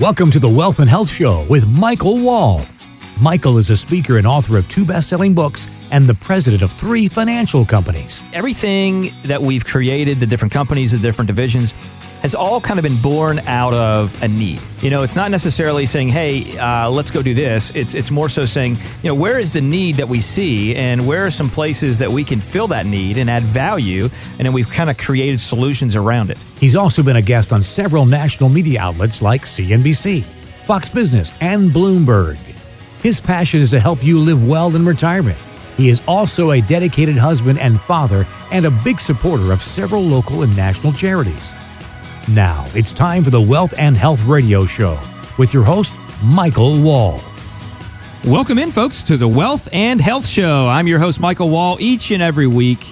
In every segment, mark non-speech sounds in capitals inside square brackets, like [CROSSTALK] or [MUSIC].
Welcome to the Wealth and Health Show with Michael Wall. Michael is a speaker and author of two best selling books and the president of three financial companies. Everything that we've created, the different companies, the different divisions, has all kind of been born out of a need. You know, it's not necessarily saying, "Hey, uh, let's go do this." It's it's more so saying, you know, where is the need that we see, and where are some places that we can fill that need and add value, and then we've kind of created solutions around it. He's also been a guest on several national media outlets like CNBC, Fox Business, and Bloomberg. His passion is to help you live well in retirement. He is also a dedicated husband and father and a big supporter of several local and national charities. Now, it's time for the Wealth and Health Radio Show with your host, Michael Wall. Welcome in, folks, to the Wealth and Health Show. I'm your host, Michael Wall, each and every week.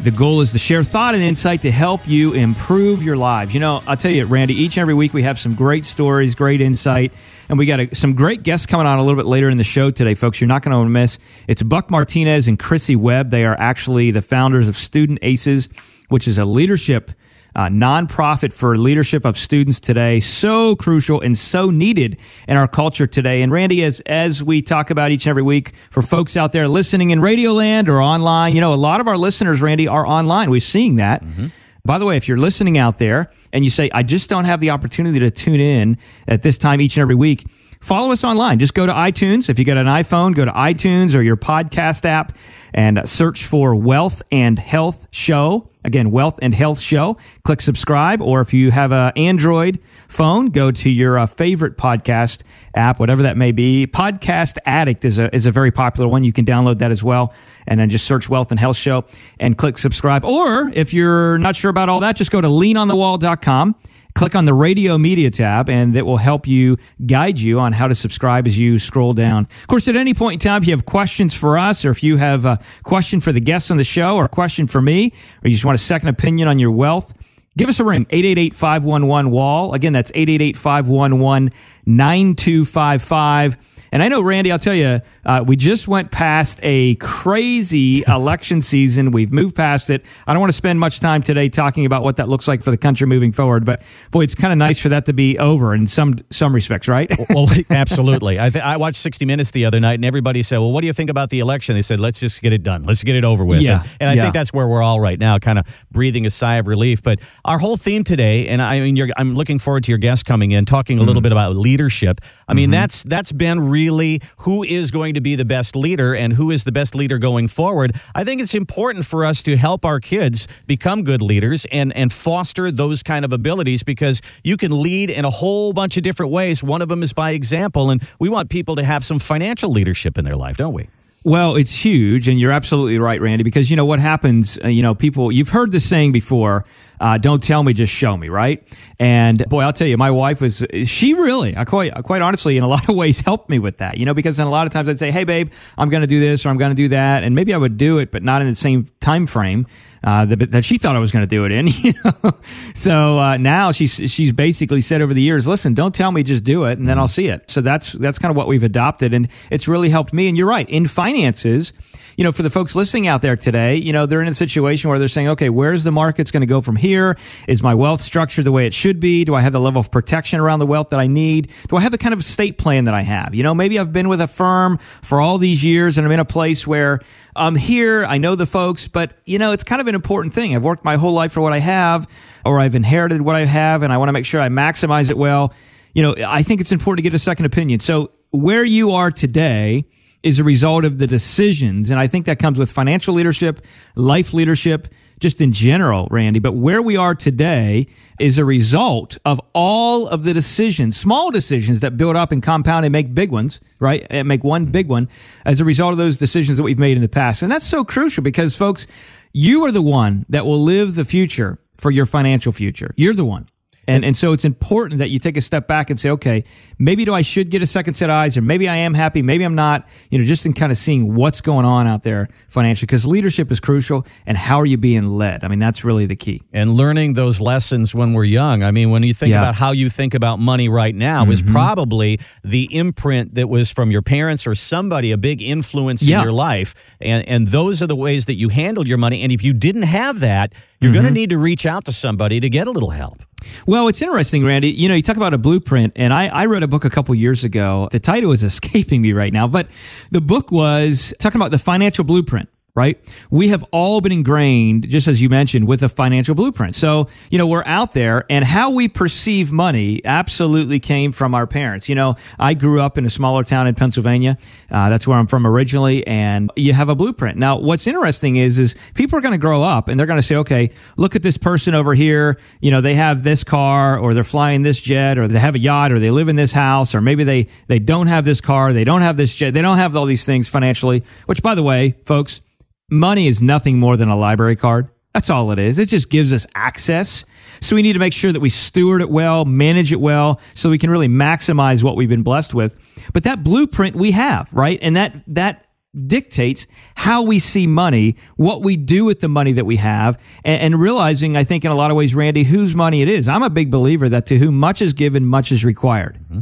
The goal is to share thought and insight to help you improve your lives. You know, I'll tell you, Randy, each and every week we have some great stories, great insight, and we got a, some great guests coming on a little bit later in the show today, folks. You're not going to miss. It's Buck Martinez and Krissy Webb. They are actually the founders of Student Aces, which is a leadership uh, nonprofit for leadership of students today. So crucial and so needed in our culture today. And Randy, as as we talk about each and every week, for folks out there listening in Radio Land or online, you know, a lot of our listeners, Randy, are online. We're seeing that. Mm-hmm. By the way, if you're listening out there and you say, I just don't have the opportunity to tune in at this time each and every week, follow us online. Just go to iTunes. If you got an iPhone, go to iTunes or your podcast app and search for Wealth and Health Show. Again, Wealth and Health Show. Click subscribe, or if you have an Android phone, go to your uh, favorite podcast app, whatever that may be. Podcast Addict is a is a very popular one. You can download that as well, and then just search Wealth and Health Show and click subscribe. Or if you're not sure about all that, just go to leanonthewall.com click on the radio media tab and that will help you guide you on how to subscribe as you scroll down. Of course, at any point in time, if you have questions for us or if you have a question for the guests on the show or a question for me, or you just want a second opinion on your wealth, give us a ring 888-511 wall again that's 888-511-9255 and i know randy i'll tell you uh, we just went past a crazy [LAUGHS] election season we've moved past it i don't want to spend much time today talking about what that looks like for the country moving forward but boy it's kind of nice for that to be over in some some respects right well [LAUGHS] absolutely I, th- I watched 60 minutes the other night and everybody said well what do you think about the election they said let's just get it done let's get it over with yeah and, and i yeah. think that's where we're all right now kind of breathing a sigh of relief but our whole theme today, and I mean, I'm looking forward to your guest coming in, talking a little mm-hmm. bit about leadership. I mean, mm-hmm. that's that's been really who is going to be the best leader and who is the best leader going forward. I think it's important for us to help our kids become good leaders and and foster those kind of abilities because you can lead in a whole bunch of different ways. One of them is by example, and we want people to have some financial leadership in their life, don't we? Well, it's huge, and you're absolutely right, Randy, because you know what happens, uh, you know, people, you've heard this saying before uh, don't tell me, just show me, right? And boy, I'll tell you, my wife was, she really, I quite, quite honestly, in a [LAUGHS] lot of ways helped me with that, you know, because in a lot of times I'd say, hey, babe, I'm going to do this or I'm going to do that. And maybe I would do it, but not in the same time frame. Uh, that, that, she thought I was going to do it in. [LAUGHS] You know? so uh, now she's she's basically said over the years, listen, don't tell me, just do it, and then I'll see it. So that's that's kind of what we've adopted, and it's really helped me. And you're right in finances you know, for the folks listening out there today, you know, they're in a situation where they're saying, okay, where's the market's going to go from here? Is my wealth structured the way it should be? Do I have the level of protection around the wealth that I need? Do I have the kind of estate plan that I have? You know, maybe I've been with a firm for all these years and I'm in a place where I'm here. I know the folks, but you know, it's kind of an important thing. I've worked my whole life for what I have, or I've inherited what I have, and I want to make sure I maximize it well. You know, I think it's important to get a second opinion. So where you are today, is a result of the decisions. And I think that comes with financial leadership, life leadership, just in general, Randy. But where we are today is a result of all of the decisions, small decisions that build up and compound and make big ones, right? And make one big one as a result of those decisions that we've made in the past. And that's so crucial because folks, you are the one that will live the future for your financial future. You're the one. And, and so it's important that you take a step back and say, okay, maybe do I should get a second set of eyes, or maybe I am happy, maybe I'm not, you know, just in kind of seeing what's going on out there financially, because leadership is crucial. And how are you being led? I mean, that's really the key. And learning those lessons when we're young. I mean, when you think yeah. about how you think about money right now, mm-hmm. is probably the imprint that was from your parents or somebody, a big influence yeah. in your life. And, and those are the ways that you handled your money. And if you didn't have that, you're mm-hmm. going to need to reach out to somebody to get a little help. Well, it's interesting, Randy. You know, you talk about a blueprint, and I, I read a book a couple years ago. The title is escaping me right now, but the book was talking about the financial blueprint right? We have all been ingrained, just as you mentioned, with a financial blueprint. So, you know, we're out there and how we perceive money absolutely came from our parents. You know, I grew up in a smaller town in Pennsylvania. Uh, that's where I'm from originally. And you have a blueprint. Now, what's interesting is, is people are going to grow up and they're going to say, okay, look at this person over here. You know, they have this car or they're flying this jet or they have a yacht or they live in this house or maybe they, they don't have this car. They don't have this jet. They don't have all these things financially, which by the way, folks, money is nothing more than a library card. That's all it is. It just gives us access. So we need to make sure that we steward it well, manage it well, so we can really maximize what we've been blessed with. But that blueprint we have, right? And that, that dictates how we see money, what we do with the money that we have, and, and, realizing, I think, in a lot of ways, Randy, whose money it is. I'm a big believer that to whom much is given, much is required. Mm-hmm.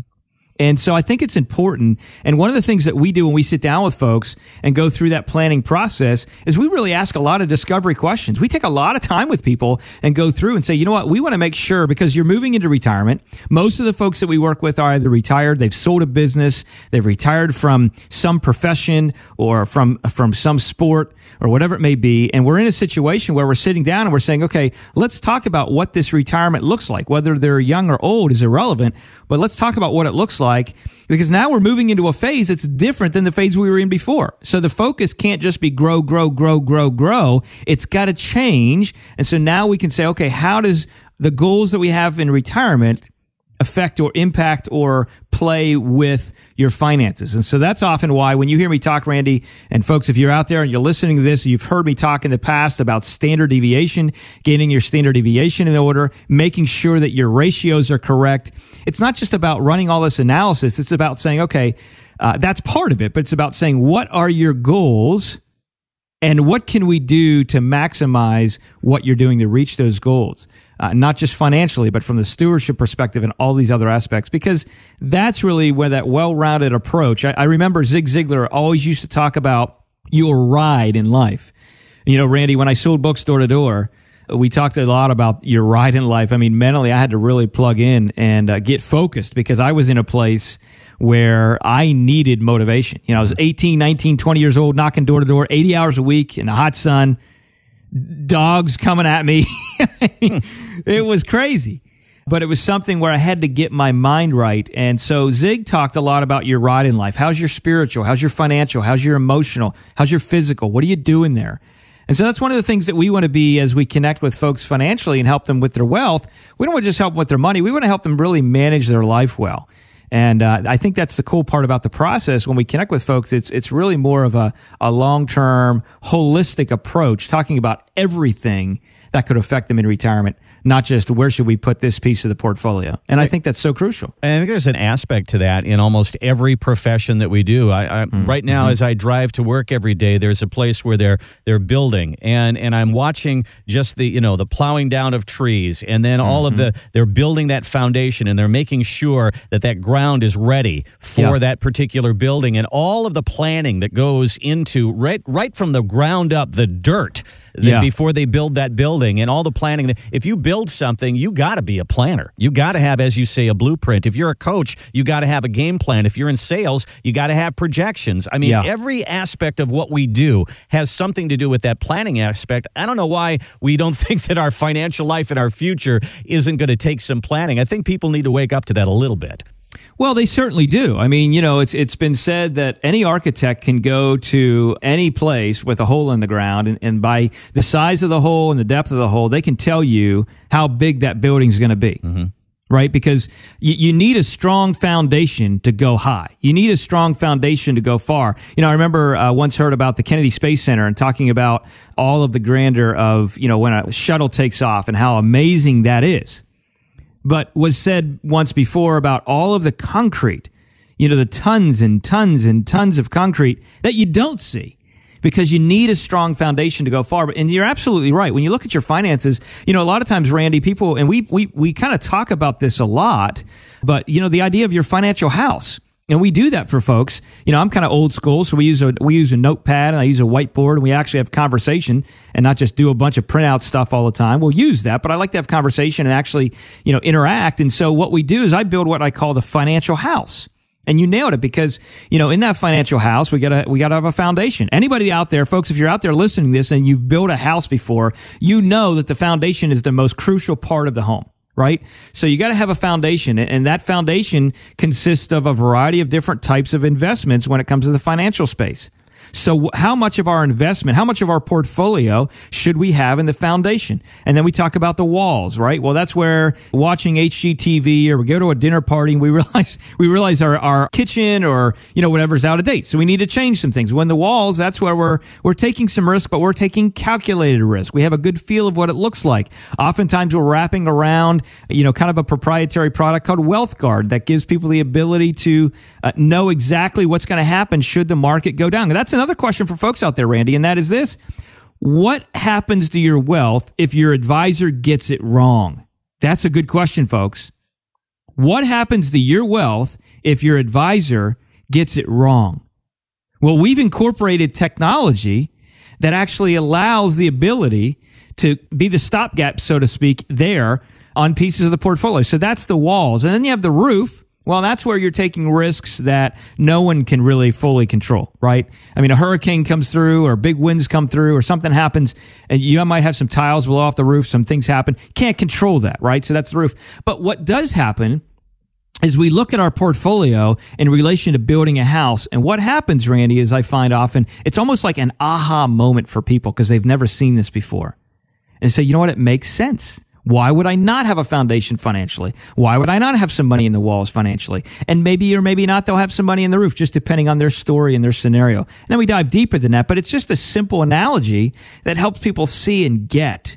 And so I think it's important. And one of the things that we do when we sit down with folks and go through that planning process is we really ask a lot of discovery questions. We take a lot of time with people and go through and say, you know what, we want to make sure because you're moving into retirement. Most of the folks that we work with are either retired, they've sold a business, they've retired from some profession or from, from some sport or whatever it may be. And we're in a situation where we're sitting down and we're saying, okay, let's talk about what this retirement looks like. Whether they're young or old is irrelevant, but let's talk about what it looks like because now we're moving into a phase that's different than the phase we were in before. So the focus can't just be grow, grow, grow, grow, grow. It's got to change. And so now we can say, okay, how does the goals that we have in retirement affect or impact or play with your finances. And so that's often why when you hear me talk, Randy, and folks, if you're out there and you're listening to this, you've heard me talk in the past about standard deviation, getting your standard deviation in order, making sure that your ratios are correct. It's not just about running all this analysis. It's about saying, okay, uh, that's part of it, but it's about saying, what are your goals? And what can we do to maximize what you're doing to reach those goals? Uh, not just financially, but from the stewardship perspective and all these other aspects, because that's really where that well rounded approach. I, I, remember Zig Ziglar always used to talk about your ride in life. You know, Randy, when I sold books door to door, we talked a lot about your ride in life. I mean, mentally, I had to really plug in and uh, get focused because I was in a place where I needed motivation. You know, I was 18, 19, 20 years old, knocking door to door, 80 hours a week in the hot sun dogs coming at me. [LAUGHS] it was crazy. But it was something where I had to get my mind right. And so Zig talked a lot about your ride in life. How's your spiritual? How's your financial? How's your emotional? How's your physical? What are you doing there? And so that's one of the things that we want to be as we connect with folks financially and help them with their wealth. We don't want to just help them with their money. We want to help them really manage their life well. And uh, I think that's the cool part about the process. When we connect with folks, it's it's really more of a, a long term, holistic approach, talking about everything that could affect them in retirement not just where should we put this piece of the portfolio. And I think that's so crucial. And I think there's an aspect to that in almost every profession that we do. I, I mm-hmm. right now, mm-hmm. as I drive to work every day, there's a place where they're they're building, and and I'm watching just the you know the plowing down of trees, and then all mm-hmm. of the they're building that foundation, and they're making sure that that ground is ready for yeah. that particular building, and all of the planning that goes into right right from the ground up, the dirt yeah. before they build that building, and all the planning. That, If you build build something, you got to be a planner. You got to have, as you say, a blueprint. If you're a coach, you got to have a game plan. If you're in sales, you got to have projections. I mean, yeah. every aspect of what we do has something to do with that planning aspect. I don't know why we don't [LAUGHS] think that our financial life and our future isn't going to take some planning. I think people need to wake up to that a little bit. Well, they certainly do. I mean, you know, it's it's been said that any architect can go to any place with a hole in the ground, and, and by the size of the hole and the depth of the hole, they can tell you how big that building is going to be. Mm-hmm. Right? Because you, you need a strong foundation to go high. You need a strong foundation to go far. You know, I remember uh, once heard about the Kennedy Space Center and talking about all of the grandeur of, you know, when a shuttle takes off and how amazing that is but was said once before about all of the concrete, you know, the tons and tons and tons of concrete that you don't see because you need a strong foundation to go far. And you're absolutely right. When you look at your finances, you know, a lot of times, Randy, people, and we, we, we kind of talk about this a lot, but, you know, the idea of your financial house. And we do that for folks. You know, I'm kind of old school, so we use a we use a notepad and I use a whiteboard and we actually have conversation and not just do a bunch of printout stuff all the time. We'll use that, but I like to have conversation and actually, you know, interact. And so what we do is I build what I call the financial house. And you nailed it because, you know, in that financial house, we gotta, we gotta have a foundation. Anybody out there, folks, if you're out there listening to this and you've built a house before, you know that the foundation is the most crucial part of the home right? So you got to have a foundation, and that foundation consists of a variety of different types of investments when it comes to the financial space. So, how much of our investment, how much of our portfolio should we have in the foundation? And then we talk about the walls, right? Well, that's where watching HGTV or we go to a dinner party and we [LAUGHS] realize we realize our, our kitchen or you know whatever's out of date. So we need to change some things. When the walls, that's where we're we're taking some risk, but we're taking calculated risk. We have a good feel of what it looks like. Oftentimes, we're wrapping around you know kind of a proprietary product called Wealth Guard that gives people the ability to uh, know exactly what's going to happen should the market go down. That's another question for folks out there, Randy, and that is this. What happens to your wealth if your advisor gets it wrong? That's a good question, folks. What happens to your wealth if your advisor gets it wrong? Well, we've incorporated technology that actually allows the ability to be the stopgap, so to speak, there on pieces of the portfolio. So that's the walls. And then you have the roof, well, that's where you're taking risks that no one can really fully control, right? I mean, a hurricane comes through or big winds come through or something happens and you might have some tiles blow off the roof, some things happen. Can't control that, right? So that's the roof. But what does happen is we look at our portfolio in relation to building a house. And what happens, Randy, is I find often it's almost like an aha moment for people because they've never seen this before. And say, you know what? It makes sense. Why would I not have a foundation financially? Why would I not have some money in the walls financially? And maybe or maybe not, they'll have some money in the roof, just depending on their story and their scenario. And then we dive deeper than that, but it's just a simple analogy that helps people see and get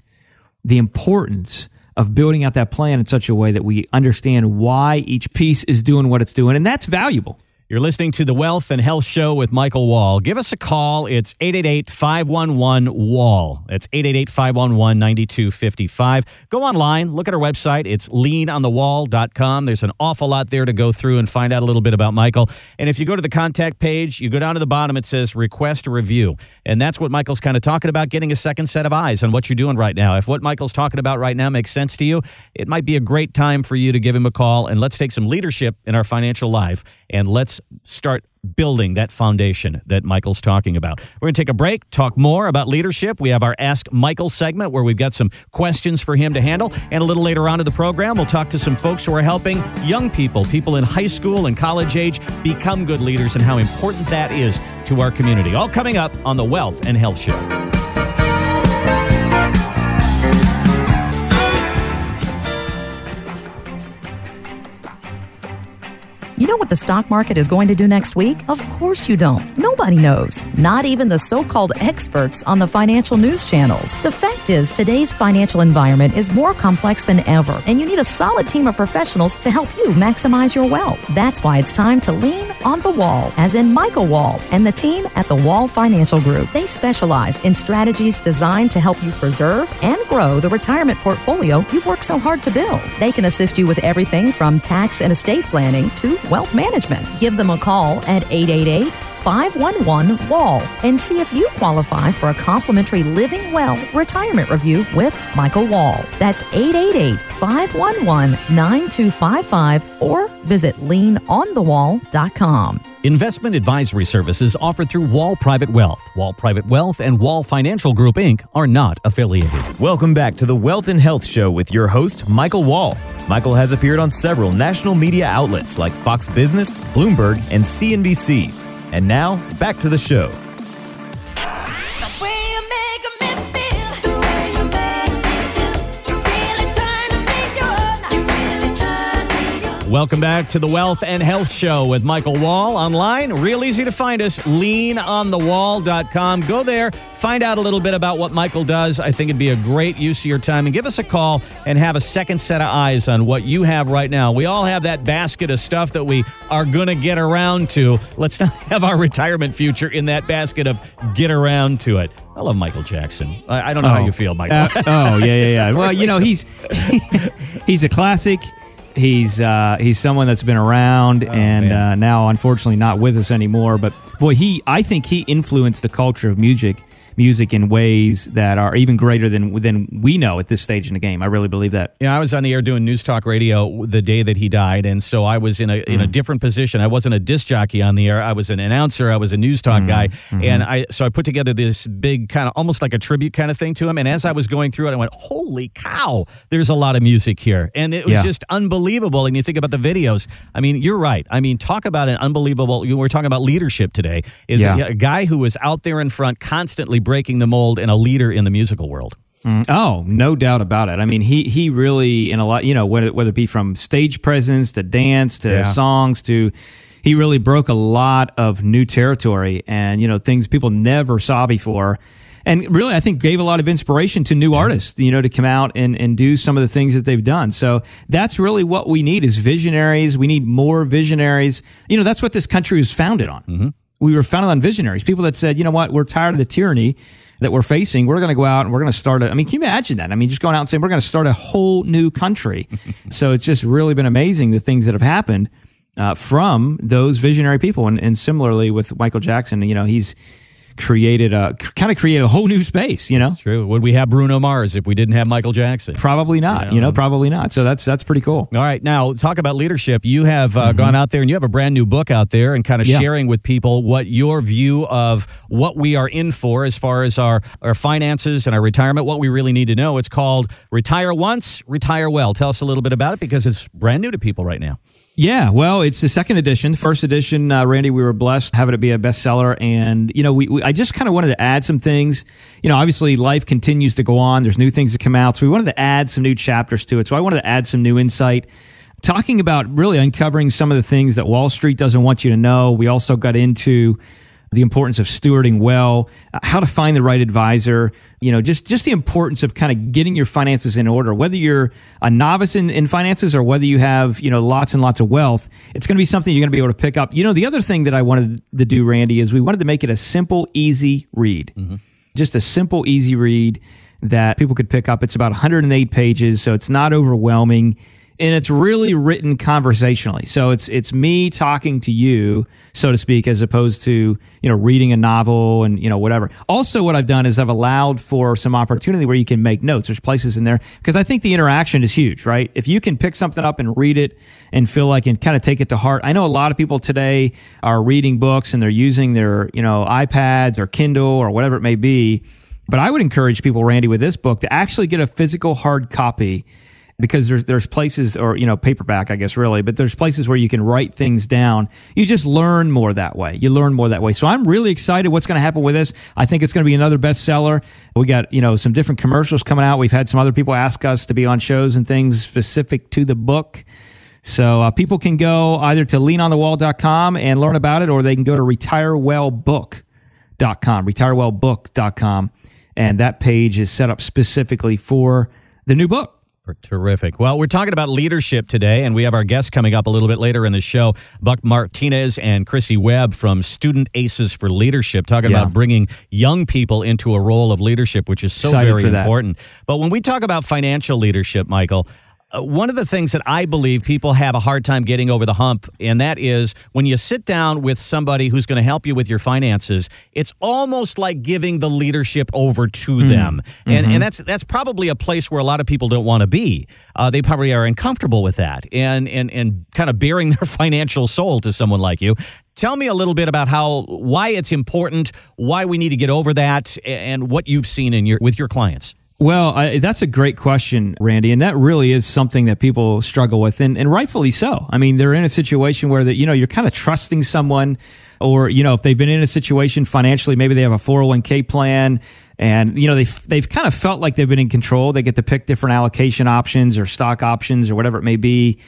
the importance of building out that plan in such a way that we understand why each piece is doing what it's doing. And that's valuable. You're listening to the Wealth and Health Show with Michael Wall. Give us a call. It's 888 511 Wall. It's 888 511 9255. Go online, look at our website. It's leanonthewall.com. There's an awful lot there to go through and find out a little bit about Michael. And if you go to the contact page, you go down to the bottom, it says request a review. And that's what Michael's kind of talking about getting a second set of eyes on what you're doing right now. If what Michael's talking about right now makes sense to you, it might be a great time for you to give him a call and let's take some leadership in our financial life and let's start building that foundation that Michael's talking about. We're going to take a break, talk more about leadership. We have our Ask Michael segment where we've got some questions for him to handle. And a little later on in the program, we'll talk to some folks who are helping young people, people in high school and college age, become good leaders and how important that is to our community. All coming up on the Wealth and Health Show. Know what the stock market is going to do next week? Of course you don't. Nobody knows. Not even the so called experts on the financial news channels. The fact is, today's financial environment is more complex than ever, and you need a solid team of professionals to help you maximize your wealth. That's why it's time to lean on the wall, as in Michael Wall and the team at the Wall Financial Group. They specialize in strategies designed to help you preserve and grow the retirement portfolio you've worked so hard to build. They can assist you with everything from tax and estate planning to wealth management. Give them a call at 888 511 Wall and see if you qualify for a complimentary Living Well retirement review with Michael Wall. That's 888 511 9255 or visit leanonthewall.com. Investment advisory services offered through Wall Private Wealth. Wall Private Wealth and Wall Financial Group Inc. are not affiliated. Welcome back to the Wealth and Health Show with your host, Michael Wall. Michael has appeared on several national media outlets like Fox Business, Bloomberg, and CNBC. And now, back to the show. Welcome back to the Wealth and Health Show with Michael Wall. Online, real easy to find us, leanonthewall.com. Go there, find out a little bit about what Michael does. I think it'd be a great use of your time. And give us a call and have a second set of eyes on what you have right now. We all have that basket of stuff that we are going to get around to. Let's not [LAUGHS] have our retirement future in that basket of get around to it. I love Michael Jackson. I, I don't know Oh. how you feel, Michael. Uh, oh yeah, yeah, yeah. [LAUGHS] Well, you know he's [LAUGHS] he's a classic. He's uh, he's someone that's been around and uh, now unfortunately not with us anymore. But boy, he I think he influenced the culture of music music in ways that are even greater than than we know at this stage in the game. I really believe that. Yeah, I was on the air doing news talk radio the day that he died, and so I was in a in a mm. different position. I wasn't a disc jockey on the air. I was an announcer. I was a news talk mm-hmm. guy, mm-hmm. and I so I put together this big kind of almost like a tribute kind of thing to him. And as I was going through it, I went, "Holy cow! There's a lot of music here," and it was Yeah. just unbelievable. And you think about the videos. I mean, you're right. I mean, talk about an unbelievable. We're talking about leadership today. Is Yeah. a, a guy who was out there in front, constantly breaking the mold, and a leader in the musical world. Mm. Oh, no doubt about it. I mean, he he really in a lot, you know, whether whether it be from stage presence to dance to Yeah. songs to he really broke a lot of new territory and you know things people never saw before. And really, I think gave a lot of inspiration to new artists, you know, to come out and, and do some of the things that they've done. So that's really what we need is visionaries. We need more visionaries. You know, that's what this country was founded on. Mm-hmm. We were founded on visionaries, people that said, you know what, we're tired of the tyranny that we're facing. We're going to go out and we're going to start a, I mean, can you imagine that? I mean, just going out and saying, we're going to start a whole new country. [LAUGHS] so it's just really been amazing the things that have happened uh, from those visionary people. And, and similarly with Michael Jackson, you know, he's created a, kind of created a whole new space, you know? True. Would we have Bruno Mars if we didn't have Michael Jackson? Probably not, you know, probably not. So that's, that's pretty cool. All right, now talk about leadership. You have uh, gone out there and you have a brand new book out there and kind of Mm-hmm. Yeah. sharing with people what your view of what we are in for as far as our, our finances and our retirement, what we really need to know. It's called Retire Once, Retire Well. Tell us a little bit about it because it's brand new to people right now. Yeah, well, it's the second edition. First edition, uh, Randy, we were blessed having it be a bestseller, and you know, we, we I just kind of wanted to add some things. You know, obviously, life continues to go on. There's new things that come out, so we wanted to add some new chapters to it. So I wanted to add some new insight, talking about really uncovering some of the things that Wall Street doesn't want you to know. We also got into the importance of stewarding well, uh, how to find the right advisor, you know, just just the importance of kind of getting your finances in order. Whether you're a novice in, in finances or whether you have, you know, lots and lots of wealth, it's going to be something you're going to be able to pick up. You know, the other thing that I wanted to do, Randy, is we wanted to make it a simple, easy read. Just a simple, easy read that people could pick up. It's about 108 pages, so it's not overwhelming and it's really written conversationally. So it's it's me talking to you, so to speak, as opposed to you know reading a novel and you know whatever. Also, what I've done is I've allowed for some opportunity where you can make notes. There's places in there because I think the interaction is huge, right? If you can pick something up and read it and feel like and kind of take it to heart. I know a lot of people today are reading books and they're using their you know iPads or Kindle or whatever it may be. But I would encourage people, Randy, with this book to actually get a physical hard copy because there's there's places or you know paperback I guess really but there's places where you can write things down. You just learn more that way. You learn more that way. So I'm really excited what's going to happen with this. I think it's going to be another bestseller. We got you know some different commercials coming out. We've had some other people ask us to be on shows and things specific to the book. So uh, people can go either to leanonthewall.com and learn about it or they can go to retirewellbook.com retirewellbook.com and that page is set up specifically for the new book Terrific. Well, we're talking about leadership today, and we have our guests coming up a little bit later in the show Buck Martinez and Krissy Webb from Student Aces for Leadership, talking Yeah. about bringing young people into a role of leadership, which is so Excited very important. But when we talk about financial leadership, Michael, uh, one of the things that I believe people have a hard time getting over the hump, and that is when you sit down with somebody who's going to help you with your finances, it's almost like giving the leadership over to them, and and that's that's probably a place where a lot of people don't want to be. Uh, they probably are uncomfortable with that, and and and kind of bearing [LAUGHS] their financial soul to someone like you. Tell me a little bit about how why it's important, why we need to get over that, and what you've seen in your with your clients. Well, I, that's a great question, Randy, and that really is something that people struggle with, and, and rightfully so. I mean, they're in a situation where that you know you're kind of trusting someone, or you know if they've been in a situation financially, maybe they have a 401k plan, and you know they've they've kind of felt like they've been in control. They get to pick different allocation options or stock options or whatever it may be.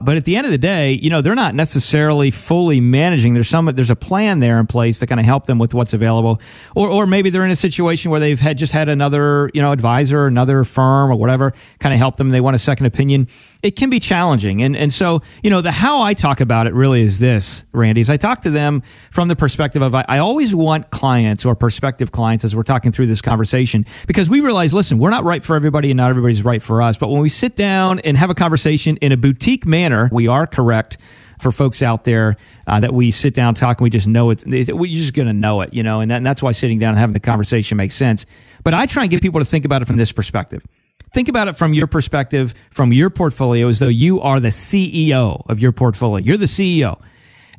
But at the end of the day, you know, they're not necessarily fully managing. There's some, there's a plan there in place to kind of help them with what's available. Or, or maybe they're in a situation where they've had just had another, you know, advisor, another firm or whatever kind of help them. They want a second opinion. It can be challenging. And, and so, you know, the how I talk about it really is this, Randy, is I talk to them from the perspective of I, I always want clients or prospective clients as we're talking through this conversation because we realize, listen, we're not right for everybody and not everybody's right for us. But when we sit down and have a conversation in a boutique manner, manner. We are correct for folks out there uh, that we sit down talk and we just know it. We're just going to know it, you know, and, that, and that's why sitting down and having the conversation makes sense. But I try and get people to think about it from this perspective. Think about it from your perspective, from your portfolio, as though you are the CEO of your portfolio. You're the CEO.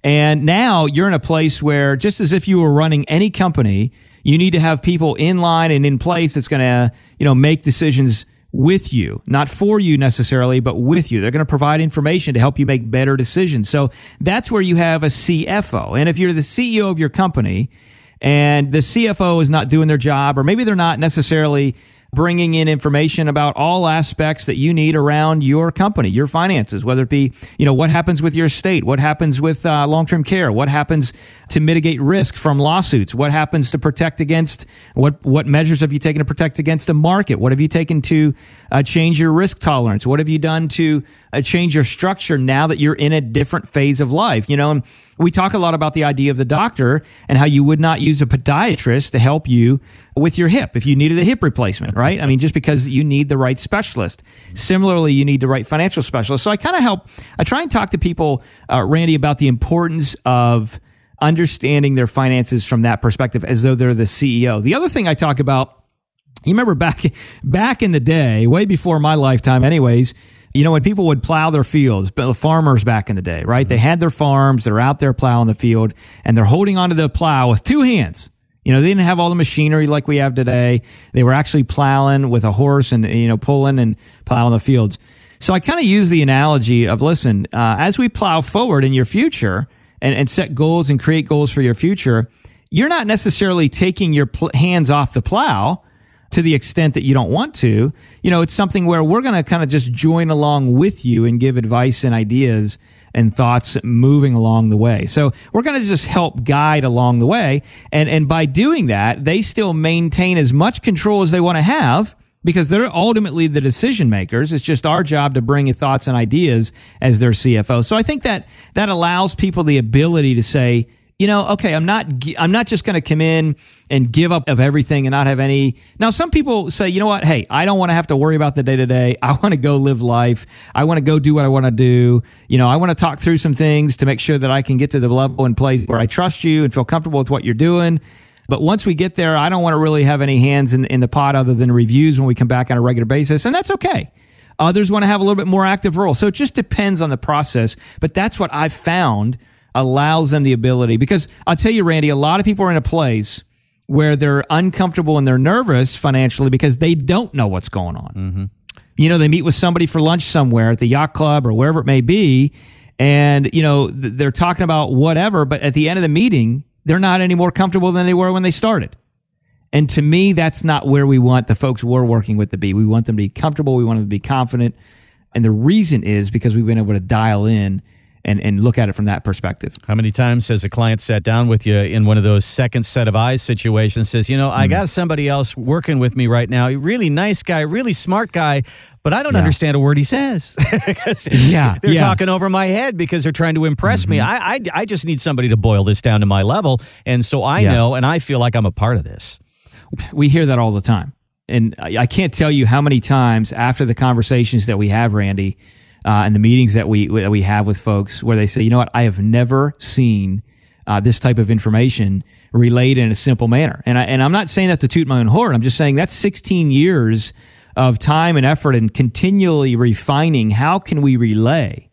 And now you're in a place where, just as if you were running any company, you need to have people in line and in place that's going to, you know, make decisions with you, not for you necessarily, but with you. They're going to provide information to help you make better decisions. So that's where you have a CFO. And if you're the CEO of your company and the CFO is not doing their job, or maybe they're not necessarily bringing in information about all aspects that you need around your company, your finances, whether it be, you know, what happens with your estate, what happens with uh, long-term care, what happens to mitigate risk from lawsuits, what happens to protect against, what, what measures have you taken to protect against the market? What have you taken to uh, change your risk tolerance? What have you done to uh, change your structure now that you're in a different phase of life? You know, and we talk a lot about the idea of the doctor and how you would not use a podiatrist to help you with your hip if you needed a hip replacement, right? I mean, just because you need the right specialist. Similarly, you need the right financial specialist. So I kind of help, I try and talk to people, uh, Randy, about the importance of understanding their finances from that perspective as though they're the CEO. The other thing I talk about you remember back back in the day, way before my lifetime, anyways. You know, when people would plow their fields, the farmers back in the day, right? They had their farms, they're out there plowing the field, and they're holding onto the plow with two hands. You know, they didn't have all the machinery like we have today. They were actually plowing with a horse and, you know, pulling and plowing the fields. So I kind of use the analogy of listen, uh, as we plow forward in your future and, and set goals and create goals for your future, you're not necessarily taking your pl- hands off the plow to the extent that you don't want to. You know, it's something where we're going to kind of just join along with you and give advice and ideas and thoughts moving along the way. So we're going to just help guide along the way. And, and by doing that, they still maintain as much control as they want to have because they're ultimately the decision makers. It's just our job to bring thoughts and ideas as their CFO. So I think that that allows people the ability to say, you know, okay, I'm not, I'm not just going to come in and give up of everything and not have any. Now, some people say, you know what? Hey, I don't want to have to worry about the day to day. I want to go live life. I want to go do what I want to do. You know, I want to talk through some things to make sure that I can get to the level and place where I trust you and feel comfortable with what you're doing. But once we get there, I don't want to really have any hands in, in the pot other than reviews when we come back on a regular basis. And that's okay. Others want to have a little bit more active role. So it just depends on the process. But that's what I've found allows them the ability. Because I'll tell you, Randy, a lot of people are in a place where they're uncomfortable and they're nervous financially because they don't know what's going on. Mm-hmm. You know, they meet with somebody for lunch somewhere at the yacht club or wherever it may be, and, you know, they're talking about whatever, but at the end of the meeting, they're not any more comfortable than they were when they started. And to me, that's not where we want the folks we're working with to be. We want them to be comfortable. We want them to be confident. And the reason is because we've been able to dial in and, and look at it from that perspective. How many times has a client sat down with you in one of those second set of eyes situations, says, you know, I mm. got somebody else working with me right now, really nice guy, really smart guy, but I don't yeah. understand a word he says. [LAUGHS] yeah, [LAUGHS] they're yeah. talking over my head because they're trying to impress mm-hmm. me. I, I, I just need somebody to boil this down to my level, and so I yeah. know and I feel like I'm a part of this. We hear that all the time, and I can't tell you how many times after the conversations that we have, Randy uh, and the meetings that we that we have with folks where they say, you know what, I have never seen uh, this type of information relayed in a simple manner. And I, and I'm not saying that to toot my own horn. I'm just saying that's 16 years of time and effort and continually refining how can we relay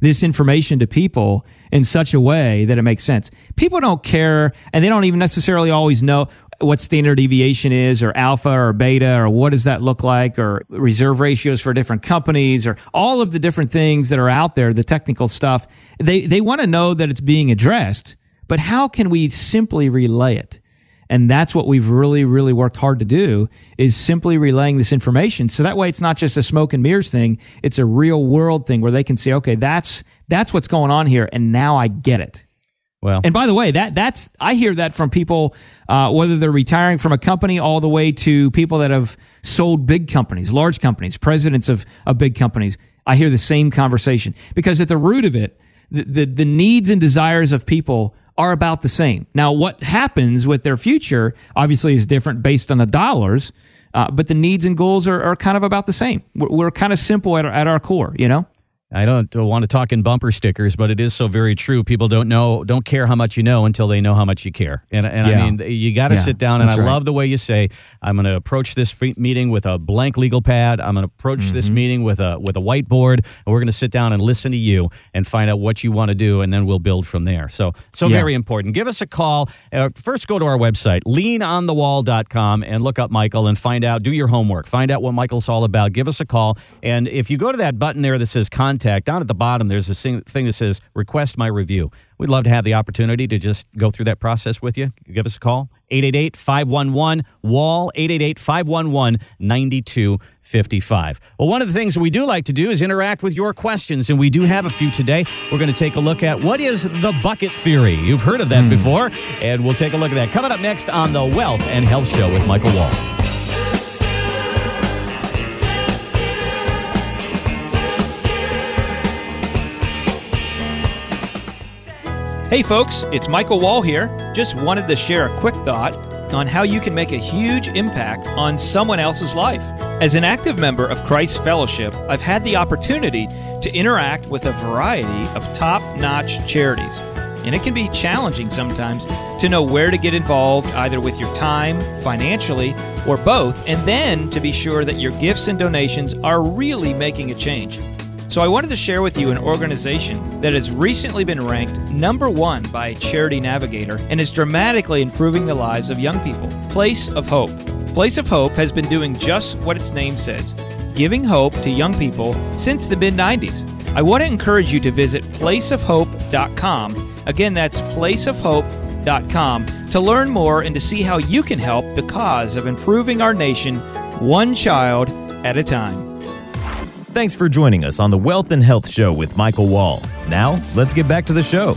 this information to people in such a way that it makes sense. People don't care and they don't even necessarily always know what standard deviation is or alpha or beta or what does that look like or reserve ratios for different companies or all of the different things that are out there, the technical stuff. They, they want to know that it's being addressed, but how can we simply relay it? And that's what we've really, really worked hard to do is simply relaying this information. So that way it's not just a smoke and mirrors thing. It's a real world thing where they can say, okay, that's, that's what's going on here. And now I get it. Well, And by the way, that that's I hear that from people, uh, whether they're retiring from a company all the way to people that have sold big companies, large companies, presidents of, of big companies. I hear the same conversation because at the root of it, the, the, the needs and desires of people are about the same. Now, what happens with their future obviously is different based on the dollars, uh, but the needs and goals are, are kind of about the same. We're, we're kind of simple at our, at our core, you know? I don't want to talk in bumper stickers, but it is so very true. People don't know, don't care how much you know until they know how much you care. And, and Yeah. I mean, you got to Yeah, sit down. And I right. love the way you say, "I'm going to approach this meeting with a blank legal pad. I'm going to approach Mm-hmm. this meeting with a with a whiteboard, and we're going to sit down and listen to you and find out what you want to do, and then we'll build from there." So, so Yeah. very important. Give us a call. Uh, first, go to our website, leanonthewall.com, and look up Michael and find out. Do your homework. Find out what Michael's all about. Give us a call. And if you go to that button there that says contact, down at the bottom, there's a thing thing that says request my review. We'd love to have the opportunity to just go through that process with you. Give us a call, 888 511 WALL, 888 511 9255. Well, one of the things we do like to do is interact with your questions, and we do have a few today. We're going to take a look at what is the bucket theory. You've heard of that hmm. before, and we'll take a look at that. Coming up next on the Wealth and Health Show with Michael Wall. Hey folks, it's Michael Wall here. Just wanted to share a quick thought on how you can make a huge impact on someone else's life. As an active member of Christ Fellowship, I've had the opportunity to interact with a variety of top notch charities. And it can be challenging sometimes to know where to get involved, either with your time, financially, or both, and then to be sure that your gifts and donations are really making a change. So I wanted to share with you an organization that has recently been ranked number one by Charity Navigator and is dramatically improving the lives of young people. Place of Hope. Place of Hope has been doing just what its name says, giving hope to young people since the mid 90s. I want to encourage you to visit placeofhope.com. Again, that's placeofhope.com to learn more and to see how you can help the cause of improving our nation one child at a time. Thanks for joining us on the Wealth and Health Show with Michael Wall. Now, let's get back to the show.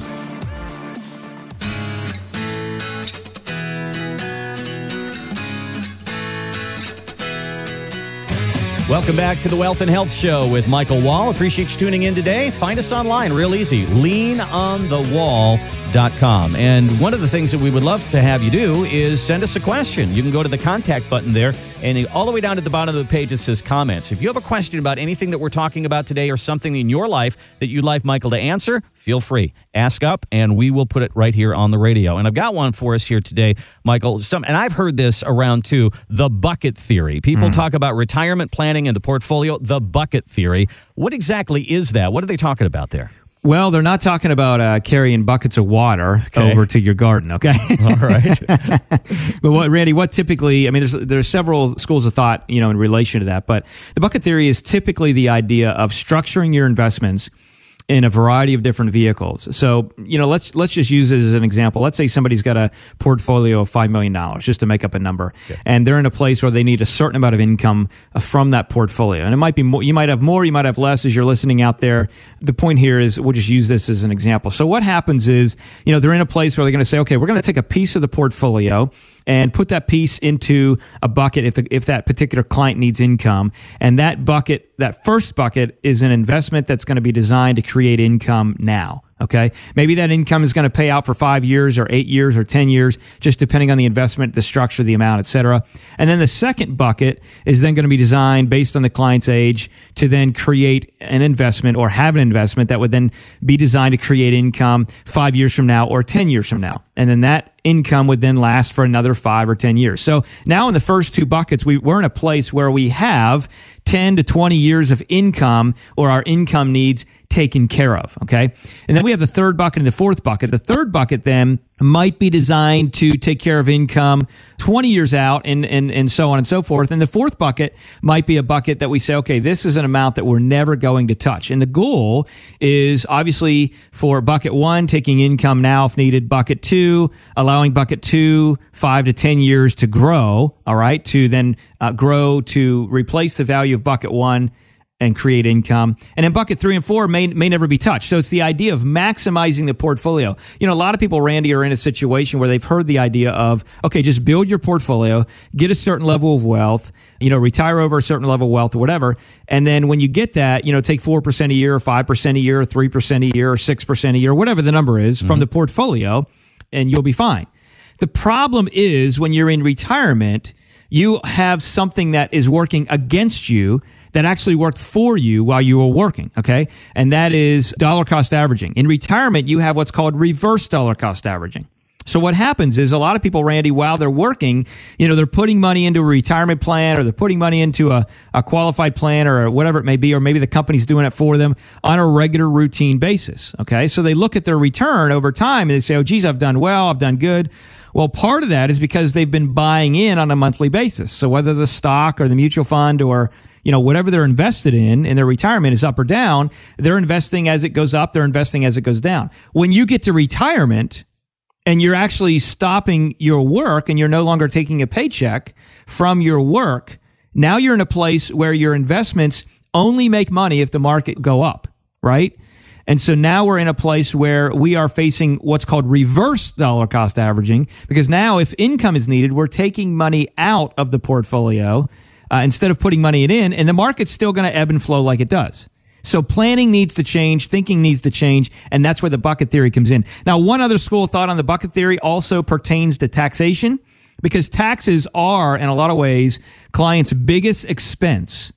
Welcome back to the Wealth and Health Show with Michael Wall. Appreciate you tuning in today. Find us online, real easy. Leanonthewall.com. And one of the things that we would love to have you do is send us a question. You can go to the contact button there, and all the way down at the bottom of the page it says comments. If you have a question about anything that we're talking about today or something in your life that you'd like Michael to answer, feel free. Ask up, and we will put it right here on the radio. And I've got one for us here today, Michael. Some, and I've heard this around too the bucket theory. People talk about retirement planning and the portfolio, the bucket theory. What exactly is that? What are they talking about there? Well, they're not talking about uh, carrying buckets of water Okay. over to your garden, okay? [LAUGHS] All right. [LAUGHS] but what, Randy, what typically? I mean, there's there's several schools of thought, you know, in relation to that. But the bucket theory is typically the idea of structuring your investments in a variety of different vehicles. So, you know, let's let's just use it as an example. Let's say somebody's got a portfolio of five million dollars, just to make up a number, and they're in a place where they need a certain amount of income uh, from that portfolio. And it might be more. You might have more. You might have less. As you're listening out there, the point here is we'll just use this as an example. So, what happens is, you know, they're in a place where they're going to say, okay, we're going to take a piece of the portfolio and put that piece into a bucket if the, if that particular client needs income and that bucket that first bucket is an investment that's going to be designed to create income now okay? Maybe that income is going to pay out for 5 years or 8 years or 10 years just depending on the investment the structure the amount etc and then the second bucket is then going to be designed based on the client's age to then create an investment or have an investment that would then be designed to create income 5 years from now or 10 years from now. And then that income would then last for another five or 10 years. So now in the first two buckets, we, we're in a place where we have 10 to 20 years of income or our income needs taken care of. Okay. And then we have the third bucket and the fourth bucket. The third bucket then might be designed to take care of income 20 years out and, and, and so on and so forth. And the fourth bucket might be a bucket that we say, okay, this is an amount that we're never going to touch. And the goal is obviously for bucket one, taking income now if needed, bucket two, allowing bucket two five to 10 years to grow. All right. To then uh, grow to replace the value of bucket one and create income. And then bucket three and four may, may never be touched. So it's the idea of maximizing the portfolio. You know, a lot of people, Randy, are in a situation where they've heard the idea of, okay, just build your portfolio, get a certain level of wealth, you know, retire over a certain level of wealth or whatever. And then when you get that, you know, take 4% a year or 5% a year or 3% a year or 6% a year, whatever the number is mm-hmm. from the portfolio, and you'll be fine. The problem is when you're in retirement, you have something that is working against you that actually worked for you while you were working. Okay. And that is dollar cost averaging. In retirement, you have what's called reverse dollar cost averaging. So what happens is a lot of people, Randy, while they're working, you know, they're putting money into a retirement plan or they're putting money into a, a qualified plan or whatever it may be, or maybe the company's doing it for them on a regular routine basis. Okay. So they look at their return over time and they say, oh, geez, I've done well. I've done good. Well, part of that is because they've been buying in on a monthly basis. So whether the stock or the mutual fund or you know, whatever they're invested in in their retirement is up or down. They're investing as it goes up. They're investing as it goes down. When you get to retirement and you're actually stopping your work and you're no longer taking a paycheck from your work, now you're in a place where your investments only make money if the market go up, right? And so now we're in a place where we are facing what's called reverse dollar cost averaging because now if income is needed, we're taking money out of the portfolio uh, instead of putting money in, and the market's still going to ebb and flow like it does. So planning needs to change, thinking needs to change, and that's where the bucket theory comes in. Now, one other school of thought on the bucket theory also pertains to taxation because taxes are, in a lot of ways, clients' biggest expense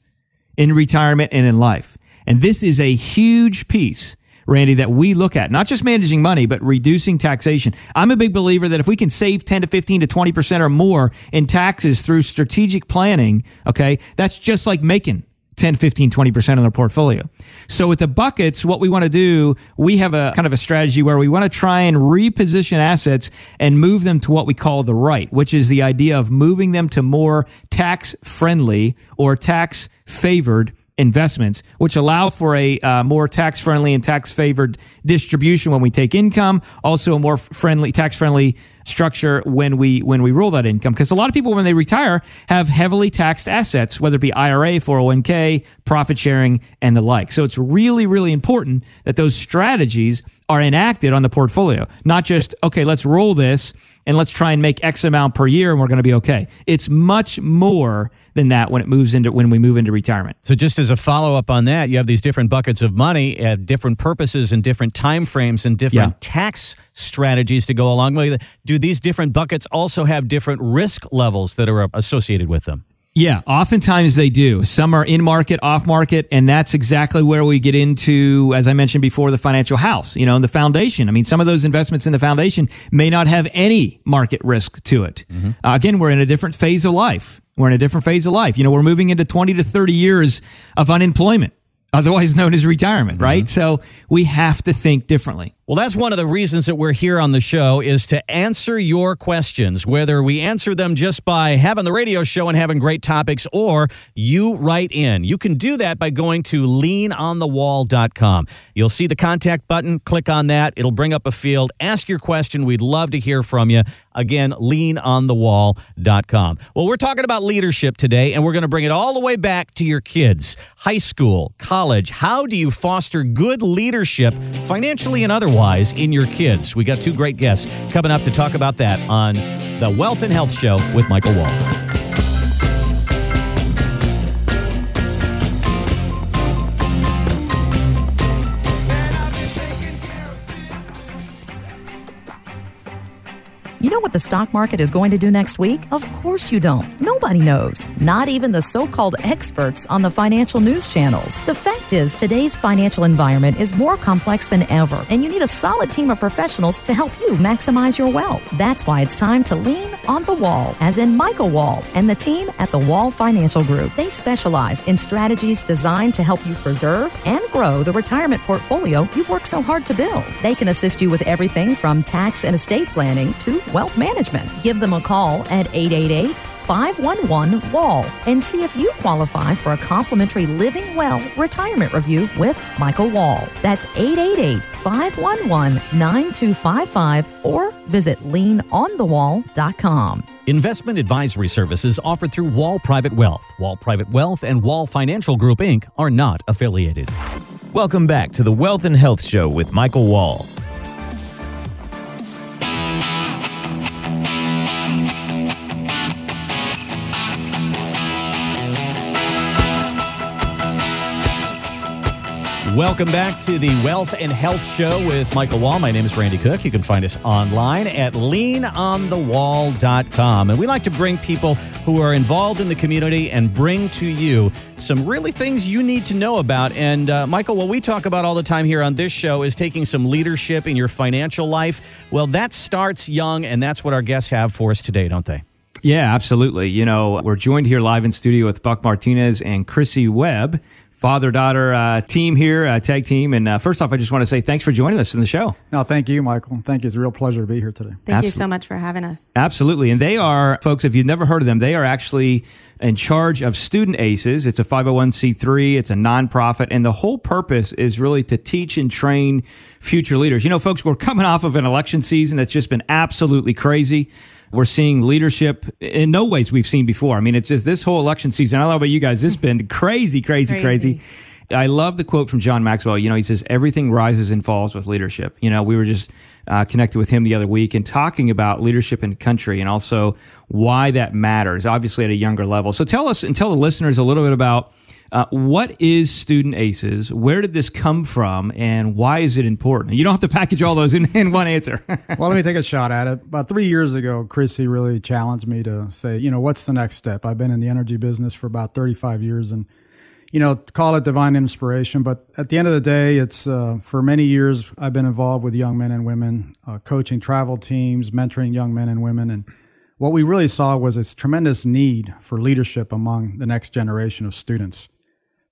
in retirement and in life. And this is a huge piece Randy, that we look at, not just managing money, but reducing taxation. I'm a big believer that if we can save 10 to 15 to 20% or more in taxes through strategic planning, okay, that's just like making 10, 15, 20% on their portfolio. So with the buckets, what we want to do, we have a kind of a strategy where we want to try and reposition assets and move them to what we call the right, which is the idea of moving them to more tax friendly or tax favored investments, which allow for a uh, more tax friendly and tax favored distribution when we take income. Also, a more friendly, tax friendly structure when we when we roll that income. Because a lot of people, when they retire, have heavily taxed assets, whether it be IRA, 401k, profit sharing, and the like. So it's really, really important that those strategies are enacted on the portfolio, not just okay, let's roll this and let's try and make X amount per year and we're going to be okay. It's much more than that when it moves into when we move into retirement. So just as a follow up on that, you have these different buckets of money at different purposes and different time frames and different yeah. tax strategies to go along with it. Do these different buckets also have different risk levels that are associated with them? Yeah, oftentimes they do. Some are in market, off market, and that's exactly where we get into, as I mentioned before, the financial house, you know, and the foundation. I mean, some of those investments in the foundation may not have any market risk to it. Mm-hmm. Uh, again, we're in a different phase of life. We're in a different phase of life. You know, we're moving into 20 to 30 years of unemployment, otherwise known as retirement, mm-hmm. right? So we have to think differently. Well, that's one of the reasons that we're here on the show is to answer your questions, whether we answer them just by having the radio show and having great topics or you write in. You can do that by going to leanonthewall.com. You'll see the contact button, click on that. It'll bring up a field. Ask your question. We'd love to hear from you. Again, leanonthewall.com. Well, we're talking about leadership today and we're going to bring it all the way back to your kids. High school, college. How do you foster good leadership financially and otherwise? Wise in your kids. We got two great guests coming up to talk about that on the Wealth and Health Show with Michael Wall. You know what the stock market is going to do next week? Of course you don't. Nobody knows. Not even the so called experts on the financial news channels. The fact is, today's financial environment is more complex than ever, and you need a solid team of professionals to help you maximize your wealth. That's why it's time to lean on the wall, as in Michael Wall and the team at the Wall Financial Group. They specialize in strategies designed to help you preserve and grow the retirement portfolio you've worked so hard to build. They can assist you with everything from tax and estate planning to wealth management. Give them a call at 888 511 Wall and see if you qualify for a complimentary Living Well retirement review with Michael Wall. That's 888 511 9255 or visit leanonthewall.com. Investment advisory services offered through Wall Private Wealth. Wall Private Wealth and Wall Financial Group Inc. are not affiliated. Welcome back to the Wealth and Health Show with Michael Wall. Welcome back to the Wealth and Health Show with Michael Wall. My name is Randy Cook. You can find us online at leanonthewall.com. And we like to bring people who are involved in the community and bring to you some really things you need to know about. And uh, Michael, what we talk about all the time here on this show is taking some leadership in your financial life. Well, that starts young, and that's what our guests have for us today, don't they? Yeah, absolutely. You know, we're joined here live in studio with Buck Martinez and Krissy Webb father daughter uh, team here, uh, tag team. And uh, first off, I just want to say thanks for joining us in the show. No, thank you, Michael. Thank you. It's a real pleasure to be here today. Thank Absolutely. you so much for having us. Absolutely. And they are, folks, if you've never heard of them, they are actually in charge of Student ACES. It's a 501c3, it's a nonprofit, and the whole purpose is really to teach and train future leaders. You know, folks, we're coming off of an election season that's just been absolutely crazy. We're seeing leadership in no ways we've seen before. I mean, it's just this whole election season. I don't know about you guys. It's been [LAUGHS] crazy, crazy, crazy. crazy. I love the quote from John Maxwell. You know, he says, everything rises and falls with leadership. You know, we were just uh, connected with him the other week and talking about leadership in country and also why that matters, obviously at a younger level. So tell us and tell the listeners a little bit about uh, what is Student ACES? Where did this come from, and why is it important? You don't have to package all those in, [LAUGHS] in one answer. [LAUGHS] well, let me take a shot at it. About three years ago, Krissy really challenged me to say, you know, what's the next step? I've been in the energy business for about 35 years, and you know, call it divine inspiration. But at the end of the day, it's uh, for many years I've been involved with young men and women, uh, coaching travel teams, mentoring young men and women, and what we really saw was this tremendous need for leadership among the next generation of students.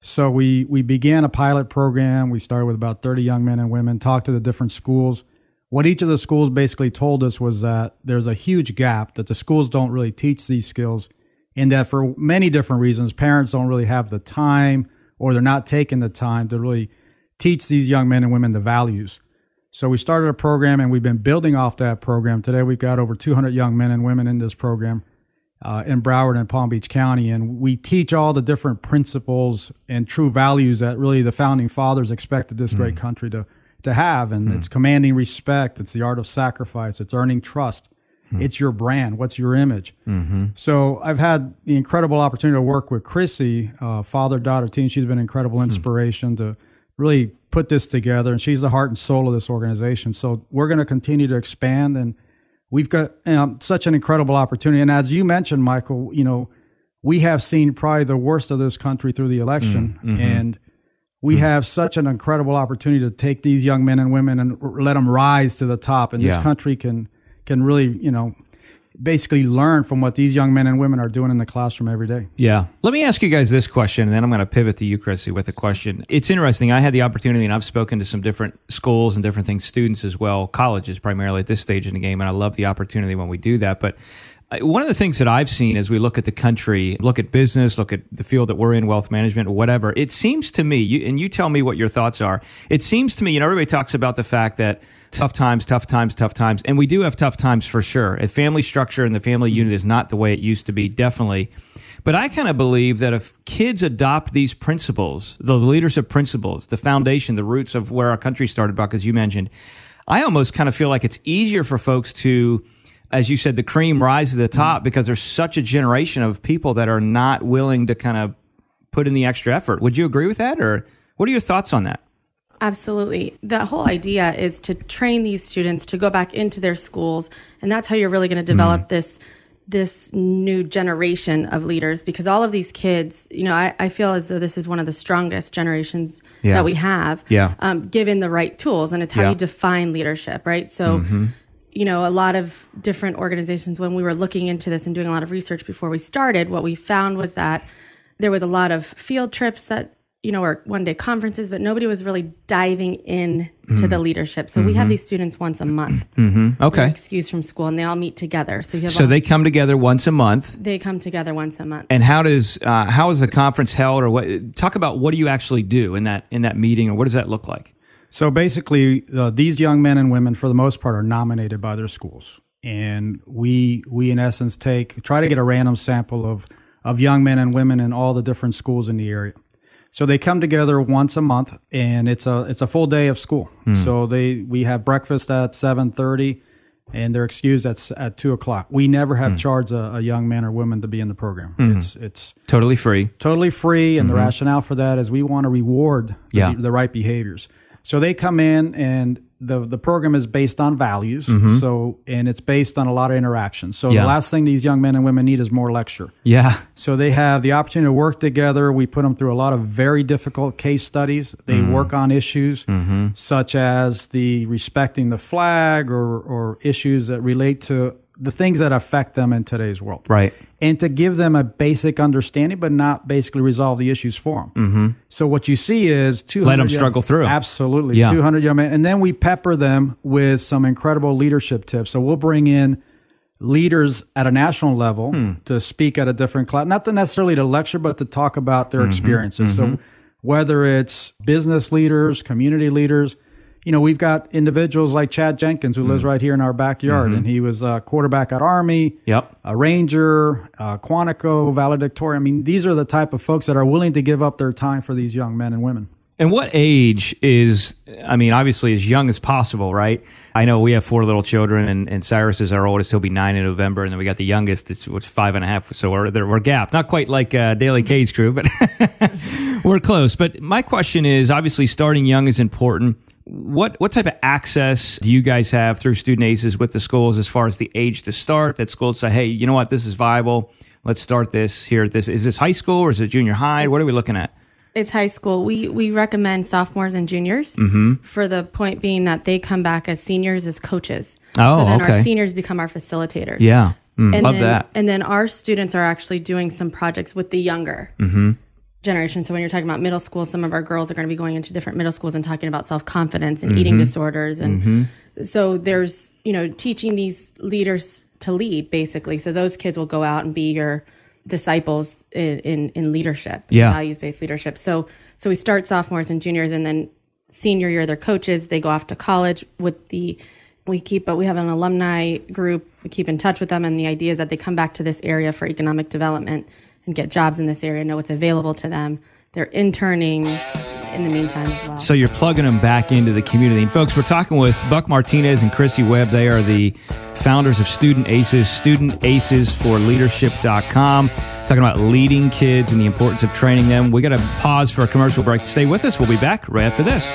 So we we began a pilot program. We started with about 30 young men and women, talked to the different schools. What each of the schools basically told us was that there's a huge gap that the schools don't really teach these skills and that for many different reasons parents don't really have the time or they're not taking the time to really teach these young men and women the values. So we started a program and we've been building off that program. Today we've got over 200 young men and women in this program uh, in Broward and Palm Beach County. And we teach all the different principles and true values that really the founding fathers expected this mm. great country to, to have. And mm. it's commanding respect, it's the art of sacrifice, it's earning trust. Mm. It's your brand. What's your image? Mm-hmm. So I've had the incredible opportunity to work with Krissy, uh, father daughter team. She's been an incredible hmm. inspiration to really put this together, and she's the heart and soul of this organization. So we're going to continue to expand and we've got know, such an incredible opportunity. And as you mentioned, Michael, you know, we have seen probably the worst of this country through the election, mm, mm-hmm. and we mm-hmm. have such an incredible opportunity to take these young men and women and let them rise to the top. And yeah. this country can can really, you know, basically learn from what these young men and women are doing in the classroom every day. Yeah. Let me ask you guys this question, and then I'm going to pivot to you, Krissy, with a question. It's interesting. I had the opportunity, and I've spoken to some different schools and different things, students as well, colleges primarily at this stage in the game, and I love the opportunity when we do that. But uh, one of the things that I've seen as we look at the country, look at business, look at the field that we're in, wealth management, whatever, it seems to me, you, and you tell me what your thoughts are, it seems to me, you know, everybody talks about the fact that tough times, tough times, tough times. And we do have tough times for sure. A family structure and the family mm-hmm. unit is not the way it used to be, definitely. But I kind of believe that if kids adopt these principles, the leadership principles, the foundation, the roots of where our country started, Buck, as you mentioned, I almost kind of feel like it's easier for folks to, as you said, the cream rise to the top mm-hmm. because there's such a generation of people that are not willing to kind of put in the extra effort. Would you agree with that? Or what are your thoughts on that? Absolutely. The whole idea is to train these students to go back into their schools, and that's how you're really going to develop mm. this this new generation of leaders because all of these kids, you know, I, I feel as though this is one of the strongest generations yeah. that we have, yeah. Um, given the right tools, and it's how yeah. you define leadership, right? So, mm-hmm. you know, a lot of different organizations, when we were looking into this and doing a lot of research before we started, what we found was that there was a lot of field trips that, you know, or one day conferences, but nobody was really diving in to the leadership. So we have these students once a month. Okay. Excused from school, and they all meet together. So you have So all- they come together once a month. they come together once a month. And how does uh, how is the conference held, or what? Talk about what do you actually do in that in that meeting, or what does that look like? So basically, uh, these young men and women, for the most part, are nominated by their schools, and we we in essence take try to get a random sample of of young men and women in all the different schools in the area. So they come together once a month, and it's a it's a full day of school. Hmm. So they we have breakfast at seven thirty, and they're excused at at two o'clock. We never have hmm. charged a, a young man or woman to be in the program. Hmm. It's it's Totally free. totally free and the mm-hmm. rationale for that is we want to reward the, Yeah. the right behaviors so they come in and the the program is based on values mm-hmm. so and it's based on a lot of interactions. So Yeah. the last thing these young men and women need is more lecture. Yeah. so they have the opportunity to work together. We put them through a lot of very difficult case studies. They mm-hmm. work on issues mm-hmm. such as the respecting the flag or or issues that relate to the things that affect them in today's world Right. and to give them a basic understanding, but not basically resolve the issues for them. Mm-hmm. So what you see is 200 Let 'em young- struggle through. Absolutely, Yeah. 200 young men, and then we pepper them with some incredible leadership tips. So we'll bring in leaders at a national level Hmm. to speak at a different class, not to necessarily to lecture, but to talk about Mm-hmm. their experiences. So whether it's business leaders, community leaders, you know, we've got individuals like Chad Jenkins who lives right here in our backyard, Mm-hmm. and he was a quarterback at Army Yep. a Ranger, uh, Quantico, valedictorian. I mean, these are the type of folks that are willing to give up their time for these young men and women. And what age is, I mean, obviously as young as possible, right? I know we have four little children, and, and Cyrus is our oldest. He'll be nine in November. And then we got the youngest, it's, which is five and a half. So we're, there- we're gap. Not quite like uh, Daily [LAUGHS] K's crew, but [LAUGHS] we're close. But my question is obviously starting young is important. What what type of access do you guys have through Student Aces with the schools as far as the age to start? That schools say, hey, you know what, this is viable. Let's start this here. At this is this high school or is it junior high? What are we looking at? It's high school. We we recommend sophomores and juniors Mm-hmm. for the point being that they come back as seniors as coaches. Oh, so then okay. our seniors become our facilitators. Yeah, Mm, and love then, that. And then our students are actually doing some projects with the younger Mm-hmm. Generation. So when you're talking about middle school, some of our girls are going to be going into different middle schools and talking about self confidence and Mm-hmm. eating disorders. And so there's, you know, teaching these leaders to lead basically. So those kids will go out and be your disciples in, in, in leadership, Yeah. values based leadership. So, so we start sophomores and juniors and then senior year, they're coaches. They go off to college with the, we keep, but we have an alumni group. We keep in touch with them. And the idea is that they come back to this area for economic development and get jobs in this area, know what's available to them. They're interning in the meantime as well. So you're plugging them back into the community. And folks, we're talking with Buck Martinez and Krissy Webb. They are the founders of Student Aces, studentacesforleadership.com. Talking about leading kids and the importance of training them. We got to pause for a commercial break. Stay with us. We'll be back right after this.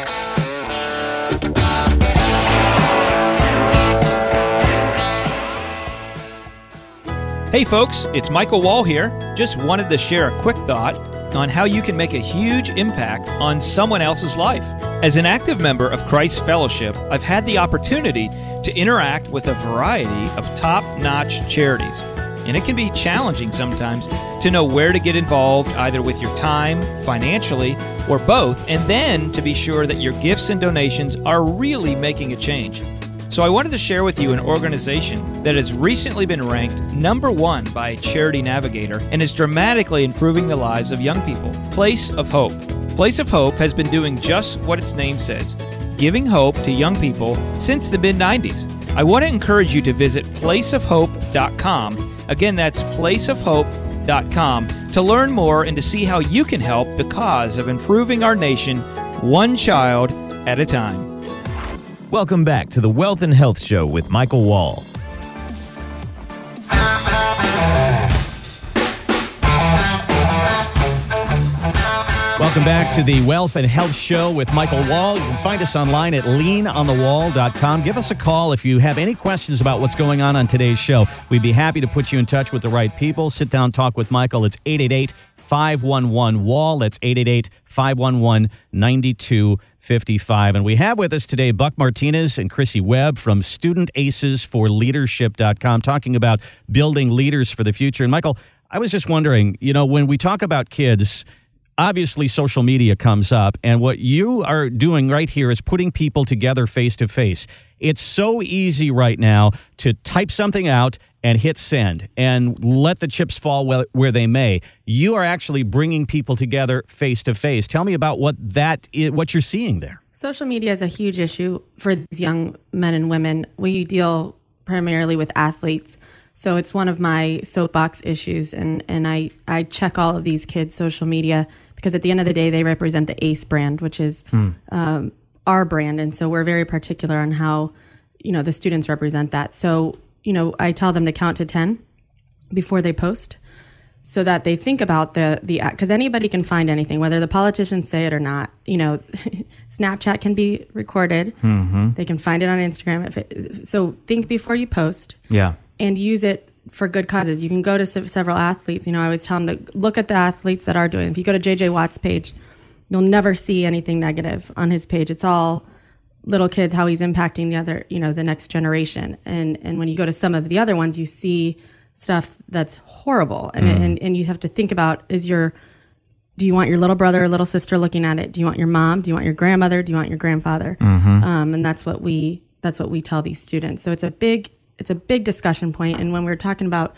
Hey folks, it's Michael Wall here. Just wanted to share a quick thought on how you can make a huge impact on someone else's life. As an active member of Christ Fellowship, I've had the opportunity to interact with a variety of top notch charities. And it can be challenging sometimes to know where to get involved, either with your time, financially, or both, and then to be sure that your gifts and donations are really making a change. So I wanted to share with you an organization that has recently been ranked number one by Charity Navigator and is dramatically improving the lives of young people Place of Hope. Place of Hope has been doing just what its name says giving hope to young people since the mid 90s. I want to encourage you to visit placeofhope.com. Again, that's placeofhope.com to learn more and to see how you can help the cause of improving our nation one child at a time. Welcome back to the Wealth and Health Show with Michael Wall. Welcome back to the Wealth and Health Show with Michael Wall. You can find us online at leanonthewall.com. Give us a call if you have any questions about what's going on on today's show. We'd be happy to put you in touch with the right people. Sit down, talk with Michael. It's 888 511 Wall. That's 888 511 9255. And we have with us today Buck Martinez and Krissy Webb from Student Aces for Leadership.com talking about building leaders for the future. And Michael, I was just wondering, you know, when we talk about kids, obviously social media comes up and what you are doing right here is putting people together face to face. It's so easy right now to type something out and hit send and let the chips fall where they may. You are actually bringing people together face to face. Tell me about what that is, what you're seeing there. Social media is a huge issue for these young men and women. We deal primarily with athletes so it's one of my soapbox issues and and I I check all of these kids social media because at the end of the day, they represent the ACE brand, which is mm. um, our brand. And so we're very particular on how, you know, the students represent that. So, you know, I tell them to count to 10 before they post so that they think about the, the, because anybody can find anything, whether the politicians say it or not. You know, [LAUGHS] Snapchat can be recorded. Mm-hmm. They can find it on Instagram. If it, so think before you post. Yeah. And use it for good causes. You can go to se- several athletes. You know, I always tell them to look at the athletes that are doing. If you go to JJ Watt's page, you'll never see anything negative on his page. It's all little kids, how he's impacting the other, you know, the next generation. And and when you go to some of the other ones, you see stuff that's horrible. And mm. and, and you have to think about is your do you want your little brother or little sister looking at it? Do you want your mom? Do you want your grandmother? Do you want your grandfather? Mm-hmm. Um, and that's what we that's what we tell these students. So it's a big it's a big discussion point. And when we're talking about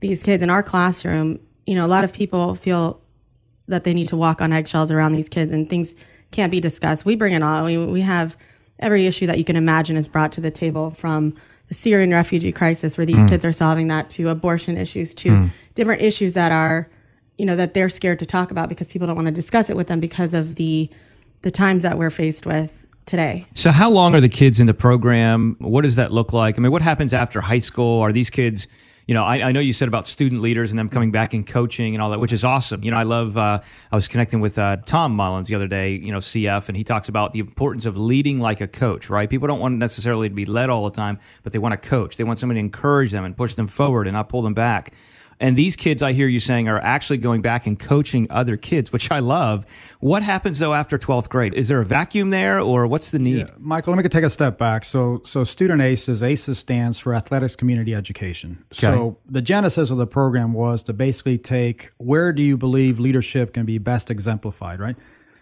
these kids in our classroom, you know, a lot of people feel that they need to walk on eggshells around these kids and things can't be discussed. We bring it all. We, we have every issue that you can imagine is brought to the table from the Syrian refugee crisis where these mm. kids are solving that to abortion issues to mm. different issues that are, you know, that they're scared to talk about because people don't want to discuss it with them because of the the times that we're faced with today. So, how long are the kids in the program? What does that look like? I mean, what happens after high school? Are these kids? You know, I, I know you said about student leaders and them coming back and coaching and all that, which is awesome. You know, I love. Uh, I was connecting with uh, Tom Mullins the other day. You know, CF, and he talks about the importance of leading like a coach. Right? People don't want necessarily to be led all the time, but they want to coach. They want somebody to encourage them and push them forward and not pull them back. And these kids, I hear you saying, are actually going back and coaching other kids, which I love. What happens though after 12th grade? Is there a vacuum there or what's the need? Yeah, Michael, let me take a step back. So, so Student ACES, ACES stands for Athletics Community Education. Okay. So the genesis of the program was to basically take where do you believe leadership can be best exemplified, right?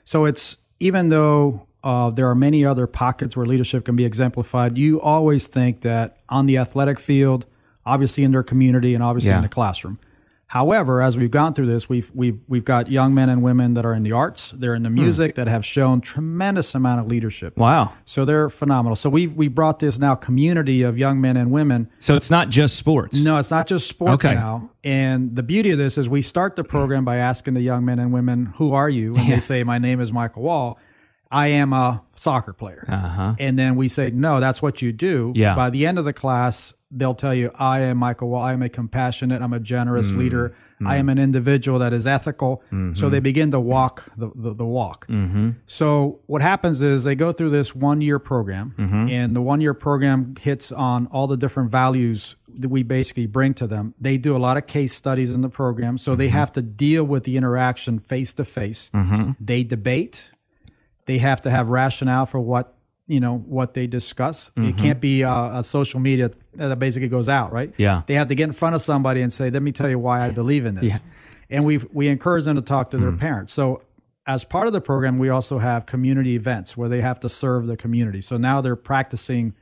So it's even though uh, there are many other pockets where leadership can be exemplified, you always think that on the athletic field, obviously in their community and obviously yeah. in the classroom. However, as we've gone through this, we've we've we've got young men and women that are in the arts, they're in the hmm. music, that have shown tremendous amount of leadership. Wow! So they're phenomenal. So we we brought this now community of young men and women. So it's not just sports. No, it's not just sports okay. now. And the beauty of this is we start the program by asking the young men and women, "Who are you?" And yeah. they say, "My name is Michael Wall." I am a soccer player. Uh-huh. And then we say, no, that's what you do. Yeah. By the end of the class, they'll tell you, I am Michael Wall. I am a compassionate, I'm a generous mm-hmm. leader. Mm-hmm. I am an individual that is ethical. Mm-hmm. So they begin to walk the, the, the walk. Mm-hmm. So what happens is they go through this one year program, mm-hmm. and the one year program hits on all the different values that we basically bring to them. They do a lot of case studies in the program. So they mm-hmm. have to deal with the interaction face to face. They debate they have to have rationale for what you know what they discuss. Mm-hmm. It can't be uh, a social media that basically goes out, right? Yeah. They have to get in front of somebody and say, "Let me tell you why I [LAUGHS] believe in this." yeah. And we we encourage them to talk to their mm. parents. So as part of the program, we also have community events where they have to serve the community. So now they're practicing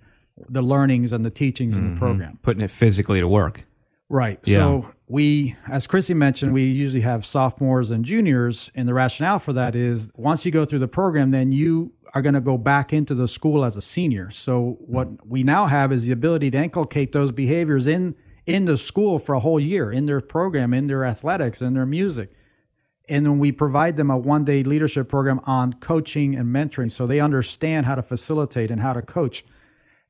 the learnings and the teachings mm-hmm. in the mm-hmm. program, putting it physically to work. Right. Yeah. So we, as Krissy mentioned, we usually have sophomores and juniors, and the rationale for that is once you go through the program, then you are going to go back into the school as a senior. So what we now have is the ability to inculcate those behaviors in in the school for a whole year, in their program, in their athletics, in their music. And then we provide them a one day leadership program on coaching and mentoring so they understand how to facilitate and how to coach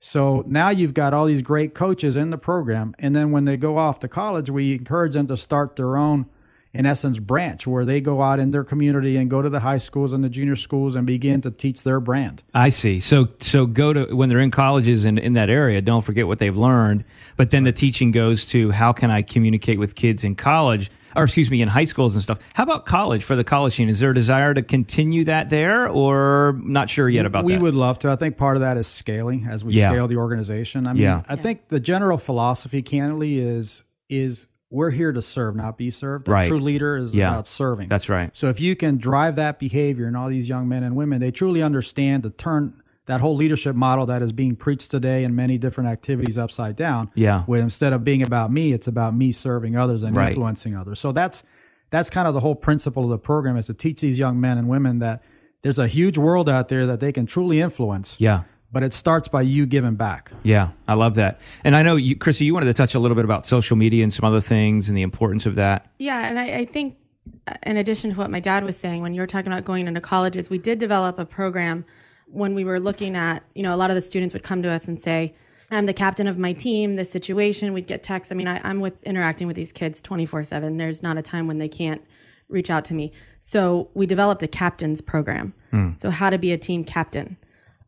so now you've got all these great coaches in the program. And then when they go off to college, we encourage them to start their own in essence, branch where they go out in their community and go to the high schools and the junior schools and begin to teach their brand. I see. So so go to when they're in colleges and in that area, don't forget what they've learned. But then the teaching goes to how can I communicate with kids in college or excuse me, in high schools and stuff. How about college for the college scene? Is there a desire to continue that there or not sure yet about that? we that? would love to. I think part of that is scaling as we Yeah. scale the organization. I mean, Yeah. I think the general philosophy, candidly, is is we're here to serve, not be served. A Right. true leader is Yeah. about serving. That's right. So if you can drive that behavior in all these young men and women, they truly understand to turn that whole leadership model that is being preached today in many different activities upside down. Yeah. Where instead of being about me, it's about me serving others and Right. influencing others. So that's that's kind of the whole principle of the program is to teach these young men and women that there's a huge world out there that they can truly influence. Yeah. But it starts by you giving back. Yeah, I love that. And I know you, Krissy, you wanted to touch a little bit about social media and some other things and the importance of that. Yeah, and I, I think uh, in addition to what my dad was saying, when you were talking about going into colleges, we did develop a program when we were looking at, you know, a lot of the students would come to us and say, I'm the captain of my team, this situation, we'd get texts. I mean, I, I'm with interacting with these kids 24 7. There's not a time when they can't reach out to me. So we developed a captain's program. So, how to be a team captain.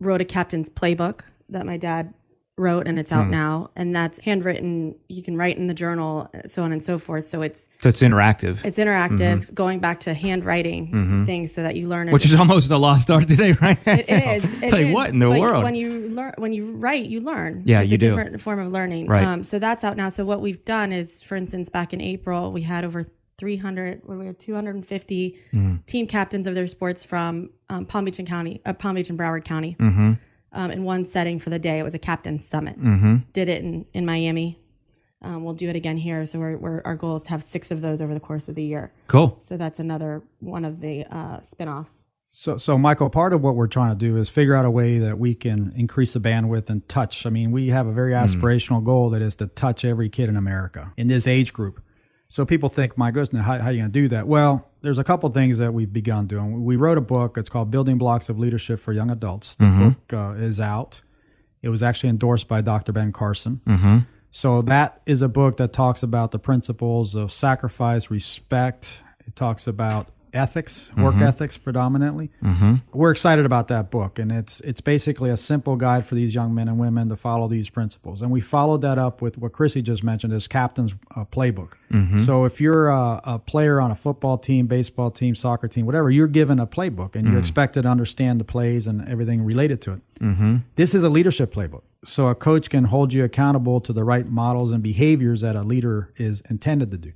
Wrote a captain's playbook that my dad wrote, and it's out hmm. now. And that's handwritten. You can write in the journal, so on and so forth. So it's So it's interactive, it's interactive, mm-hmm. going back to handwriting mm-hmm. things so that you learn. which is almost a lost art today, right? it is. [LAUGHS] It Like, is. what in the But world? When you learn, when you write, you learn. Yeah, it's you a do. different form of learning. Right. Um, so that's out now. So what we've done is, for instance, back in April, we had over 300. What do we have? 250 Mm-hmm. team captains of their sports from um, Palm Beach and County, uh, Palm Beach and Broward County. Mm-hmm. Um, in one setting for the day, it was a captain's summit. Mm-hmm. Did it in in Miami. Um, we'll do it again here. So we're, we're, our goal is to have six of those over the course of the year. cool. So that's another one of the uh, spin-offs. So, so Michael, part of what we're trying to do is figure out a way that we can increase the bandwidth and touch. I mean, we have a very aspirational goal that is to touch every kid in America in this age group. So people think, my goodness, how, how are you going to do that? Well, there's a couple things that we've begun doing. We wrote a book. It's called Building Blocks of Leadership for Young Adults. The book uh, is out. It was actually endorsed by Dr. Ben Carson. So that is a book that talks about the principles of sacrifice, respect. It talks about ethics, work ethics predominantly. Mm-hmm. We're excited about that book, and it's it's basically a simple guide for these young men and women to follow these principles. And we followed that up with what Krissy just mentioned, as captain's uh, playbook. So if you're a, a player on a football team, baseball team, soccer team, whatever, you're given a playbook, and you're expected to understand the plays and everything related to it. This is a leadership playbook. So a coach can hold you accountable to the right models and behaviors that a leader is intended to do.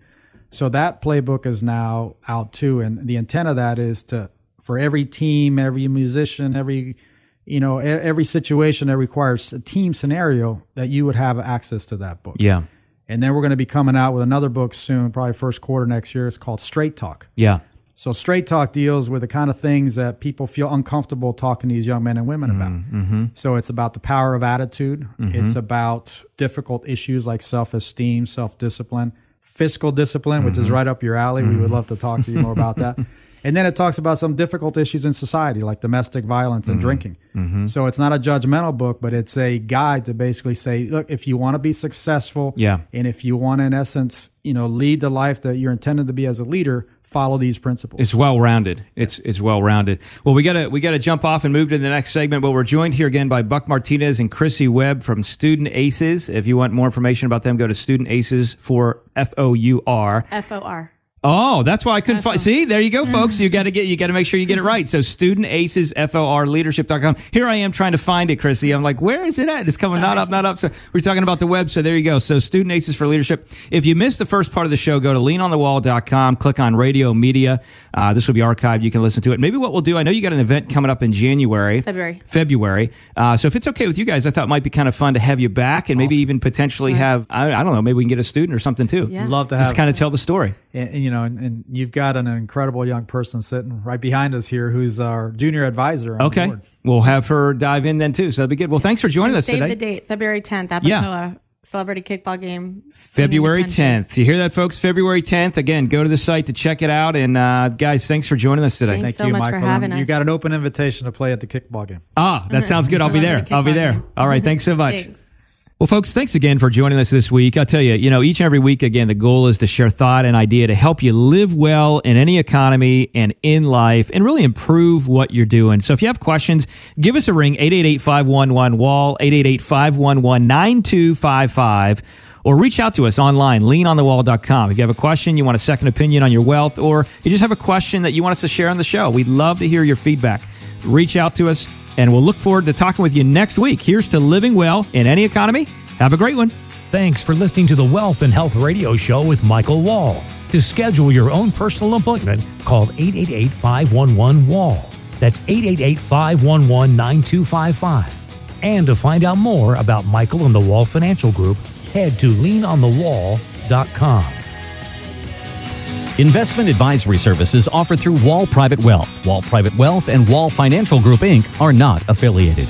So that playbook is now out too. And the intent of that is to, for every team, every musician, every, you know, every situation that requires a team scenario that you would have access to that book. Yeah. And then we're going to be coming out with another book soon, probably first quarter next year. It's called Straight Talk. Yeah. So straight talk deals with the kind of things that people feel uncomfortable talking to these young men and women about. Mm, mm-hmm. So it's about the power of attitude. Mm-hmm. It's about difficult issues like self-esteem, self-discipline, fiscal discipline, which is mm-hmm. right up your alley. We would mm-hmm. love to talk to you more about that. [LAUGHS] And then it talks about some difficult issues in society like domestic violence and mm-hmm. drinking. So it's not a judgmental book, but it's a guide to basically say, look, if you want to be successful Yeah. and if you want in essence, you know, lead the life that you're intended to be as a leader, follow these principles. It's well rounded. It's it's well rounded. Well, we gotta we gotta jump off and move to the next segment. But we're joined here again by Buck Martinez and Krissy Webb from Student Aces. If you want more information about them, go to Student Aces for F O U R. F O R. Oh, that's why I couldn't find. See, there you go, folks. You got to get, you got to make sure you get it right. So, student aces, F-O-R, leadership.com. Here I am trying to find it, Krissy. I'm like, where is it at? It's coming not up, not up. So, we're talking about the web. So, there you go. So, student aces for leadership. If you missed the first part of the show, go to leanonthewall.com, click on radio media. Uh, this will be archived. You can listen to it. Maybe what we'll do, I know you got an event coming up in January. February. February. Uh, so, if it's okay with you guys, I thought it might be kind of fun to have you back and maybe even potentially have, I, I don't know, maybe we can get a student or something too. Yeah. Love to have Just kind of tell the story. And, and, you know, and, and you've got an incredible young person sitting right behind us here, who's our junior advisor. On the Okay. board. We'll have her dive in then too. So that'd be good. Well, thanks for joining us today. Save the date, February 10th, Yeah. Abacoa. Celebrity kickball game. February Singing attention. 10th. You hear that, folks? February 10th. Again, go to the site to check it out. And uh, guys, thanks for joining us today. Thanks. Thank so you, much for Michael. having And You got an open invitation to play at the kickball game. Ah, that sounds good. I'll be there. I'll be there. All right. Thanks so [LAUGHS] much. Thanks. Well, folks, thanks again for joining us this week. I'll tell you, you know, each and every week, again, the goal is to share thought and idea to help you live well in any economy and in life and really improve what you're doing. So if you have questions, give us a ring, 888-511-WALL, 888-511-9255 or reach out to us online, leanonthewall.com. If you have a question, you want a second opinion on your wealth, or you just have a question that you want us to share on the show, we'd love to hear your feedback. Reach out to us, and we'll look forward to talking with you next week. Here's to living well in any economy. Have a great one. Thanks for listening to the Wealth and Health Radio Show with Michael Wall. To schedule your own personal appointment, call 888 511 Wall. That's 888 511 9255. And to find out more about Michael and the Wall Financial Group, head to leanonthewall.com. Investment advisory services offered through Wall Private Wealth. Wall Private Wealth and Wall Financial Group Inc. are not affiliated.